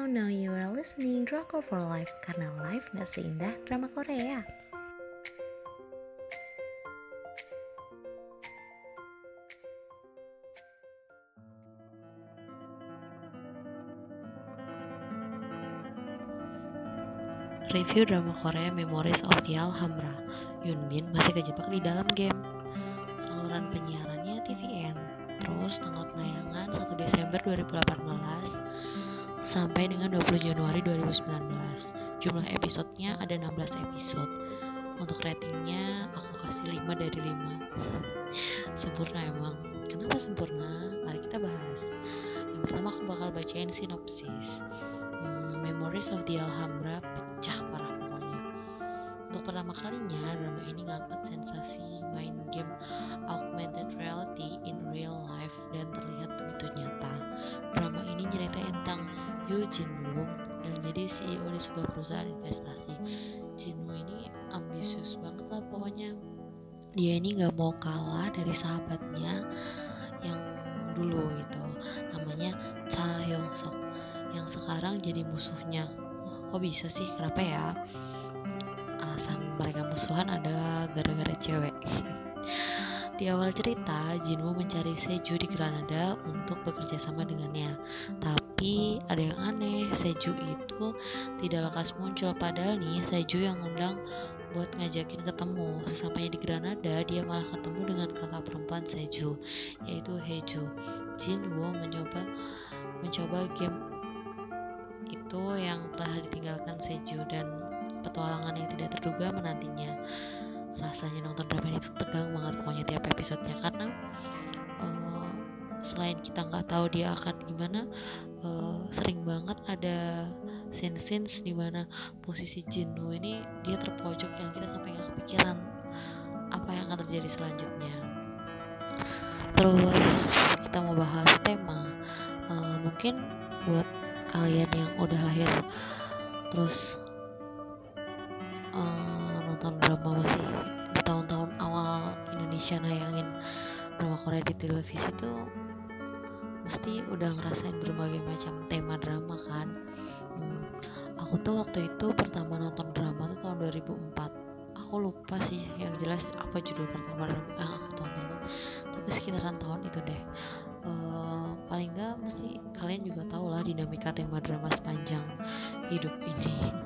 Now, now you are listening Drama for Life karena life gak seindah drama Korea. Review drama Korea Memories of the Alhambra. Yoon Bin masih kejebak di dalam game. Saluran penyiarannya TVN Terus tanggal penayangan 1 Desember 2018 Sampai dengan 20 Januari 2019 Jumlah episodenya ada 16 episode. Untuk ratingnya aku kasih 5 dari 5 Sempurna emang. Kenapa sempurna? Mari kita bahas. Yang pertama aku bakal bacain sinopsis. Hmm, Memories of the Alhambra pecah parah pokoknya. Untuk pertama kalinya drama ini ngangkat sensasi main game Yoo Jin Woo yang jadi CEO di sebuah perusahaan investasi. Jin Woo ini ambisius banget lah pokoknya. Dia ini nggak mau kalah dari sahabatnya yang dulu gitu. Namanya Cha Hyung Sok yang sekarang jadi musuhnya. Kok bisa sih? Kenapa ya? Alasan mereka musuhan adalah gara-gara cewek di awal cerita Jinwoo mencari Seju di Granada untuk bekerja sama dengannya. Tapi ada yang aneh Seju itu tidak lekas muncul. Padahal nih Seju yang undang buat ngajakin ketemu. Sesampainya di Granada dia malah ketemu dengan kakak perempuan Seju yaitu Heju. Jinwoo mencoba mencoba game itu yang telah ditinggalkan Seju dan petualangan yang tidak terduga menantinya rasanya nonton drama ini tuh tegang banget pokoknya tiap episodenya. Karena uh, selain kita nggak tahu dia akan gimana uh, sering banget ada scene-scenes di mana posisi Jinwoo ini dia terpojok yang kita sampai nggak kepikiran apa yang akan terjadi selanjutnya. Terus kita mau bahas tema. Uh, mungkin buat kalian yang udah lahir terus uh, nonton drama masih Indonesia nayangin drama Korea di televisi tuh mesti udah ngerasain berbagai macam tema drama kan. Hmm, aku tuh waktu itu pertama nonton drama tuh tahun 2004 aku lupa sih yang jelas apa judul pertama drama yang aku tonton. Tapi sekitaran tahun itu deh. Uh, paling nggak mesti kalian juga tahu lah dinamika tema drama sepanjang hidup ini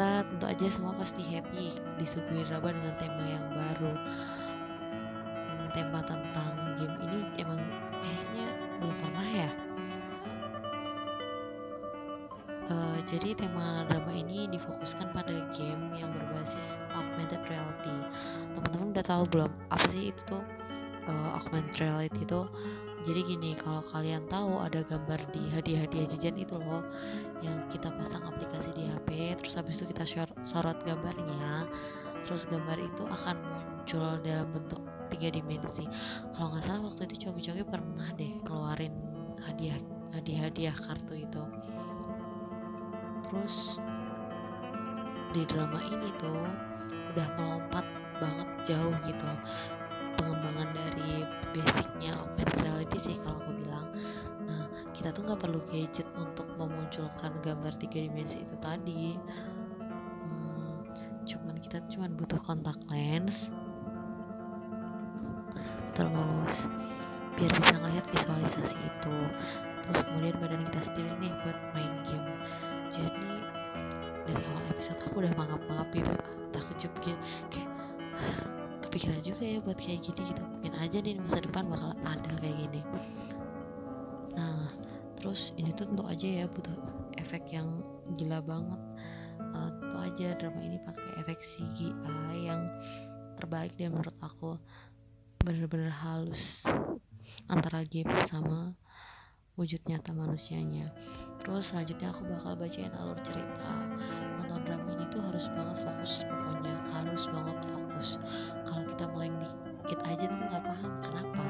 kita tentu aja semua pasti happy disuguhi drama dengan tema yang baru. Hmm, tema tentang game ini emang kayaknya belum pernah ya. Uh, jadi tema drama ini difokuskan pada game yang berbasis augmented reality. Teman-teman udah tahu belum? Apa sih itu tuh? Uh, augmented reality itu jadi gini kalau kalian tahu ada gambar di hadiah-hadiah jajan itu loh yang kita pasang aplikasi di HP terus habis itu kita sorot gambarnya terus gambar itu akan muncul dalam bentuk tiga dimensi. Kalau nggak salah waktu itu coba-coba pernah deh keluarin hadiah hadiah-hadiah kartu itu. Terus di drama ini tuh udah melompat banget jauh gitu pengembangan dari basicnya augmented reality sih kalau aku bilang. Nah kita tuh nggak perlu gadget untuk memunculkan gambar tiga dimensi itu tadi. Hmm, cuman kita cuman butuh kontak lens. Terus biar bisa ngeliat visualisasi itu. Terus kemudian badan kita sendiri nih buat main game. Jadi dari awal episode aku udah mangap-mangap gitu takut kayak kepikiran juga ya buat kayak gini gitu. Mungkin aja di masa depan bakal ada kayak gini. Nah terus ini tuh tentu aja ya butuh efek yang gila banget. Uh, tentu aja drama ini pakai efek CGI yang terbaik deh menurut aku. Bener-bener halus antara game sama wujud nyata manusianya. Terus selanjutnya aku bakal bacain alur cerita. Nonton drama ini tuh harus banget fokus pokoknya. Harus banget fokus kalau kita meleng dikit aja tuh nggak paham kenapa?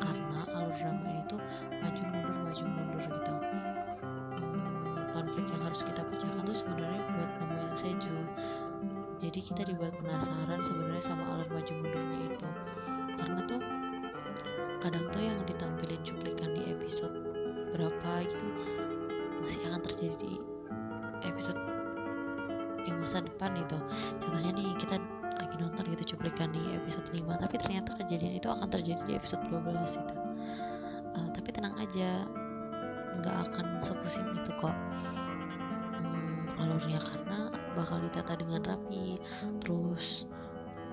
Karena alur drama ini tuh maju mundur maju mundur gitu. Hmm, konflik yang harus kita pecahkan tuh sebenarnya buat nemuin Seju. Jadi kita dibuat penasaran sebenarnya sama alur maju mundurnya itu. Karena tuh kadang tuh yang ditampilin cuplikan di episode berapa gitu masih akan terjadi di episode yang masa depan itu contohnya nih kita cuplikan di episode 5 tapi ternyata kejadian itu akan terjadi di episode 12 itu uh, tapi tenang aja nggak akan sepusing itu kok. Hmm, alurnya karena bakal ditata dengan rapi terus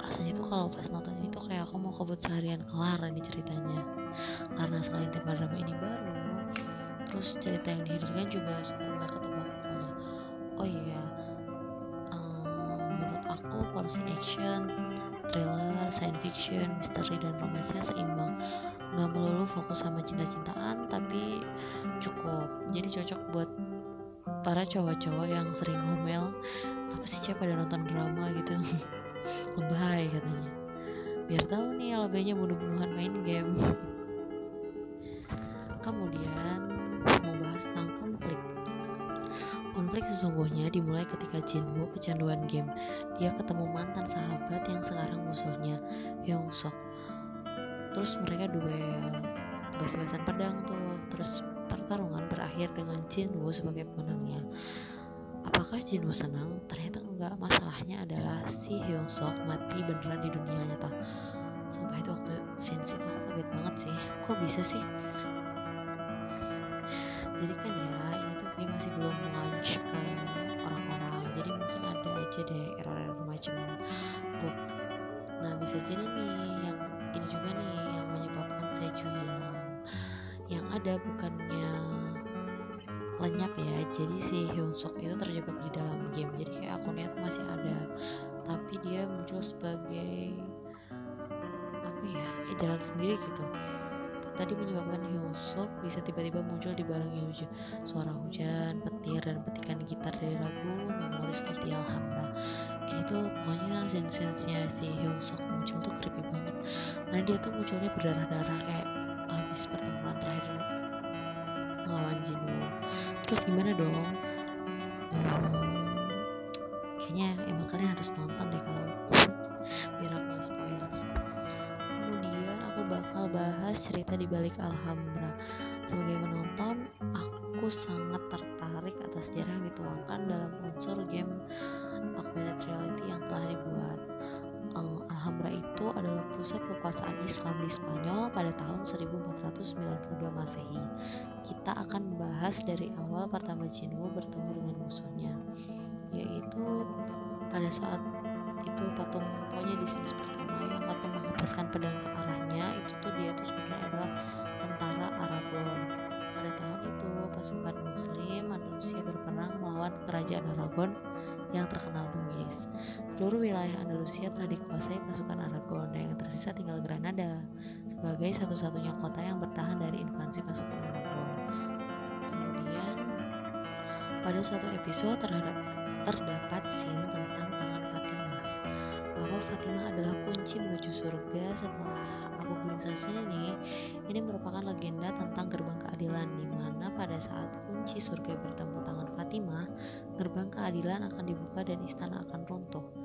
rasanya tuh kalau pas nonton ini tuh kayak aku mau kebut seharian kelar ini ceritanya. Karena selain tema drama ini baru terus cerita yang dihadirkan juga super gak ketebak. Pokoknya oh iya um, menurut aku porsi action thriller, science fiction, misteri dan romansnya seimbang. Nggak melulu fokus sama cinta-cintaan tapi cukup. Jadi cocok buat para cowok-cowok yang sering ngomel apa sih cewek pada nonton drama? gitu. Lebay katanya. Biar tahu nih lebaynya bunuh-bunuhan main game. Kemudian konflik sesungguhnya dimulai ketika Jinwoo kecanduan game dia ketemu mantan sahabat yang sekarang musuhnya Hyungsok terus mereka duel bas-basan pedang tuh terus pertarungan berakhir dengan Jinwoo sebagai pemenangnya Apakah Jinwoo senang? Ternyata enggak. Masalahnya adalah si Hyunsuk mati beneran di dunia nyata. Sumpah itu waktu scene itu kaget banget sih. Kok bisa sih? Jadi kan ya, ini tuh masih belum Hyunsuk itu terjebak di dalam game. Jadi kayak akunnya tuh masih ada. Tapi dia muncul sebagai apa ya kayak jalan sendiri gitu. Tadi menyebabkan Hyunsuk bisa tiba-tiba muncul di barang hujan suara hujan petir dan petikan gitar dari lagu Memories of the Alhambra. Ini tuh pokoknya sense-nya si Hyunsuk muncul tuh creepy banget. Karena dia tuh munculnya berdarah-darah kayak habis pertemuan terakhir ngelawan Jinwoo terus gimana dong kayaknya emang kalian harus nonton deh kalau biar aku spoiler. Kemudian aku bakal bahas cerita di balik Alhambra. Sebagai penonton aku sangat tertarik atas sejarah yang dituangkan dalam unsur game augmented reality yang telah dibuat Alhambra itu adalah pusat kekuasaan Islam di Spanyol pada tahun 1492 Masehi. Kita akan membahas dari awal pertama Jinwoo bertemu dengan musuhnya, yaitu pada saat itu patung pokoknya di sini pertama yang patung menghapaskan pedang ke arahnya itu tuh dia tuh sebenarnya adalah tentara Aragon. Pada tahun itu pasukan Muslim Andalusia berperang melawan kerajaan Aragon yang terkenal bengis. Seluruh wilayah Andalusia telah dikuasai pasukan Aragon dan yang tersisa tinggal Granada sebagai satu-satunya kota yang bertahan dari invasi pasukan Aragon. Kemudian pada suatu episode terhadap terdapat scene tentang tangan Fatimah bahwa Fatimah adalah kunci menuju surga setelah aku sensasi ini ini merupakan legenda tentang gerbang keadilan di mana pada saat kunci surga bertemu tangan Fatimah gerbang keadilan akan dibuka dan istana akan runtuh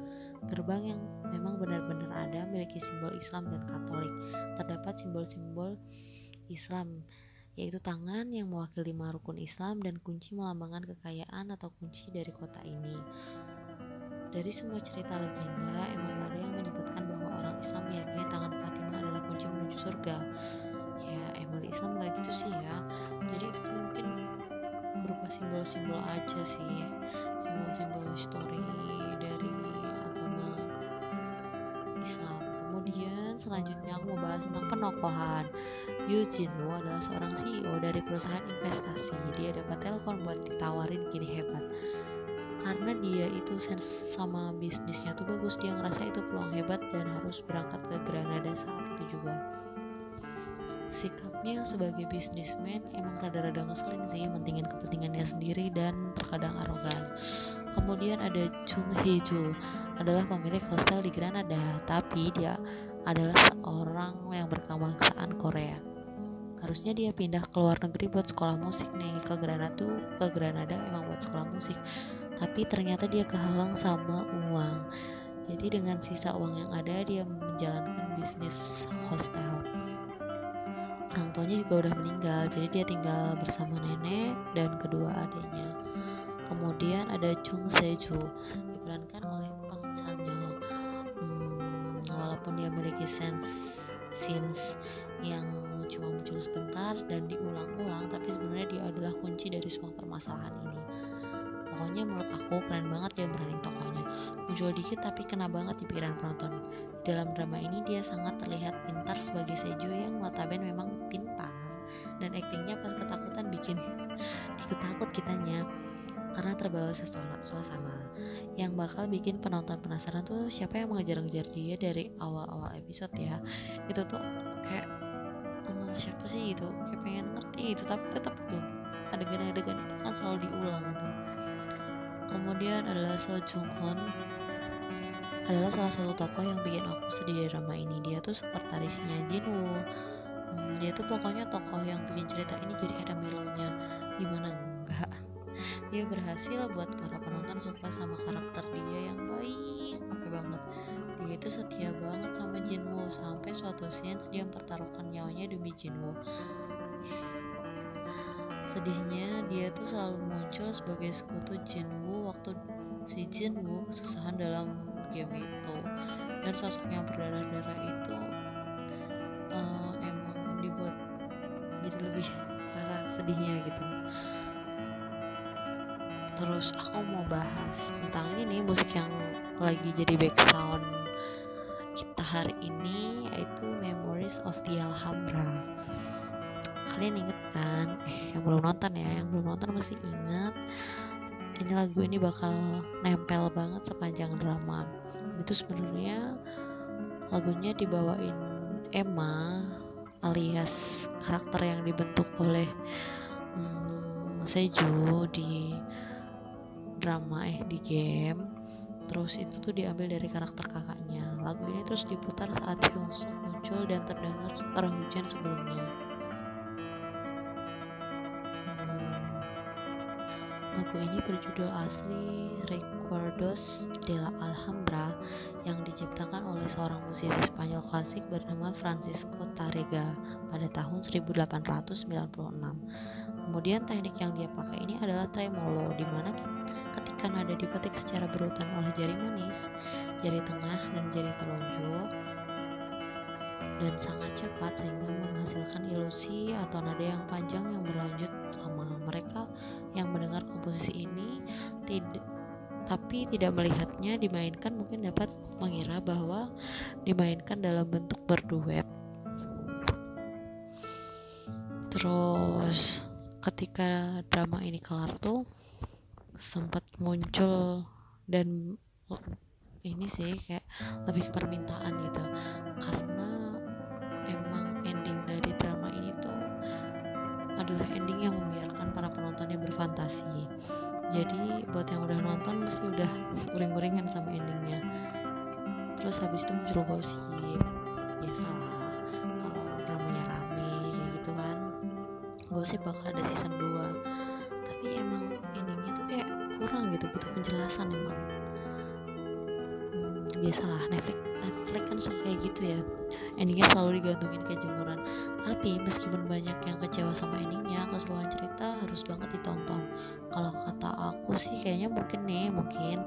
gerbang yang memang benar-benar ada memiliki simbol Islam dan Katolik terdapat simbol-simbol Islam yaitu tangan yang mewakili lima rukun Islam dan kunci melambangkan kekayaan atau kunci dari kota ini. Dari semua cerita legenda, emang ada yang menyebutkan bahwa orang Islam meyakini tangan Fatimah adalah kunci menuju surga. Ya, emang di Islam nggak gitu sih ya. Jadi itu mungkin berupa simbol-simbol aja sih, simbol-simbol histori selanjutnya aku mau bahas tentang penokohan. Yu Jinwoo adalah seorang CEO dari perusahaan investasi. Dia dapat telepon buat ditawarin gini hebat. Karena dia itu sense sama bisnisnya tuh bagus, dia ngerasa itu peluang hebat dan harus berangkat ke Granada saat itu juga. Sikapnya sebagai bisnismen emang rada-rada ngeselin sih, mentingin kepentingannya sendiri dan terkadang arogan. Kemudian ada Chung Hee Joo, adalah pemilik hostel di Granada, tapi dia adalah seorang yang berkebangsaan Korea. Harusnya dia pindah ke luar negeri buat sekolah musik nih. Ke Granada tuh ke Granada emang buat sekolah musik. Tapi ternyata dia kehalang sama uang. Jadi dengan sisa uang yang ada dia menjalankan bisnis hostel. Orang tuanya juga udah meninggal jadi dia tinggal bersama nenek dan kedua adiknya. Kemudian ada Chung Seju diperankan walaupun dia memiliki sense scenes yang cuma muncul sebentar dan diulang-ulang tapi sebenarnya dia adalah kunci dari semua permasalahan ini. Pokoknya menurut aku keren banget dia berani tokohnya. Muncul dikit tapi kena banget di pikiran penonton. Dalam drama ini dia sangat terlihat pintar sebagai Seju yang notabene memang pintar. Dan aktingnya pas ketakutan bikin ikut takut kitanya. Karena terbawa suasana yang bakal bikin penonton penasaran tuh siapa yang mengejar-ngejar dia dari awal-awal episode ya. Itu tuh kayak uh, siapa sih itu kayak pengen ngerti itu tapi tetap itu adegan-adegan itu kan selalu diulang gitu. Kemudian adalah Seo Jung Hoon adalah salah satu tokoh yang bikin aku sedih di drama ini. Dia tuh sekretarisnya Jinwoo hmm, dia tuh pokoknya tokoh yang bikin cerita ini jadi ada melownya gimana? Enggak. Dia berhasil buat para penonton suka sama karakter dia yang baik oke banget. Dia itu setia banget sama Jinwoo sampai suatu scenes dia mempertaruhkan nyawanya demi Jinwoo sedihnya dia tuh selalu muncul sebagai sekutu Jinwoo waktu si Jinwoo kesusahan dalam game itu. Dan sosok yang berdarah-darah itu uh, emang dibuat jadi lebih rasa sedihnya gitu terus aku mau bahas tentang ini nih musik yang lagi jadi background kita hari ini yaitu Memories of the Alhambra. Kalian inget kan? Eh yang belum nonton ya yang belum nonton mesti inget ini lagu ini bakal nempel banget sepanjang drama. Itu sebenarnya lagunya dibawain Emma alias karakter yang dibentuk oleh hmm, Seju di drama eh di game terus itu tuh diambil dari karakter kakaknya. Lagu ini terus diputar saat Hyung Suk muncul dan terdengar seorang hujan sebelumnya. Hmm. lagu ini berjudul asli Recuerdos de la Alhambra yang diciptakan oleh seorang musisi Spanyol klasik bernama Francisco Tarrega pada tahun 1896 kemudian teknik yang dia pakai ini adalah tremolo di mana ketika nada dipetik secara berurutan oleh jari manis, jari tengah, dan jari telunjuk dan sangat cepat sehingga menghasilkan ilusi atau nada yang panjang yang berlanjut lama. Mereka yang mendengar komposisi ini tidak tapi tidak melihatnya dimainkan mungkin dapat mengira bahwa dimainkan dalam bentuk berduet. Terus ketika drama ini kelar tuh sempat muncul dan ini sih kayak lebih permintaan gitu. Karena emang ending dari drama ini tuh adalah ending yang membiarkan para penontonnya berfantasi. Jadi buat yang udah nonton pasti udah uring-uringan sama endingnya. Terus habis itu muncul gosip. Biasalah kalau dramanya rame gitu kan. Gosip bakal ada season 2 penjelasan emang. Hmm, biasalah Netflix Netflix kan suka kayak gitu ya. Endingnya selalu digantungin ke jemuran. Tapi meskipun banyak yang kecewa sama endingnya keseluruhan cerita harus banget ditonton. Kalau kata aku sih kayaknya mungkin nih mungkin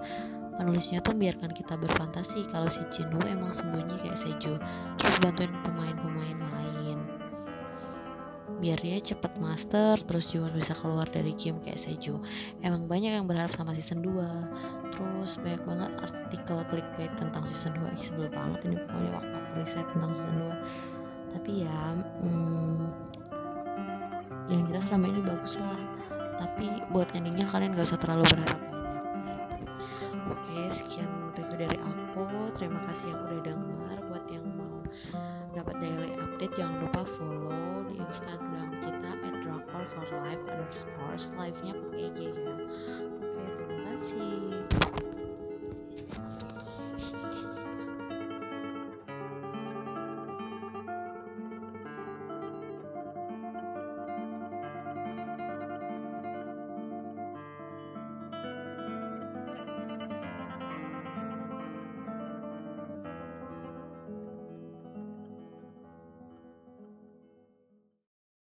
penulisnya tuh biarkan kita berfantasi kalau si Jinwoo emang sembunyi kayak Seju. Terus bantuin pemain-pemain lain biar dia cepet master terus juga bisa keluar dari game kayak Seju. Emang banyak yang berharap sama season 2 terus banyak banget artikel clickbait tentang season 2 Ih, sebel banget ini pokoknya waktu aku riset tentang season 2 tapi ya hmm, yang jelas selama ini bagus lah. Tapi buat endingnya kalian gak usah terlalu berharap banyak. Oke sekian review dari aku. Terima kasih yang udah dengar buat yang mau Dapat daily update jangan lupa follow di instagram kita at drakor for life underscore live nya pakai IG ya. Oke terima kasih.